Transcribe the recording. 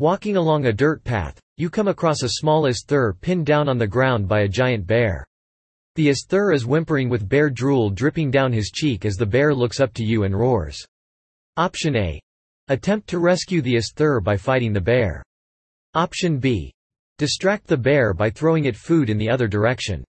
Walking along a dirt path, you come across a small Aesther pinned down on the ground by a giant bear. The Aesther is whimpering with bear drool dripping down his cheek as the bear looks up to you and roars. Option A. Attempt to rescue the Aesther by fighting the bear. Option B. Distract the bear by throwing it food in the other direction.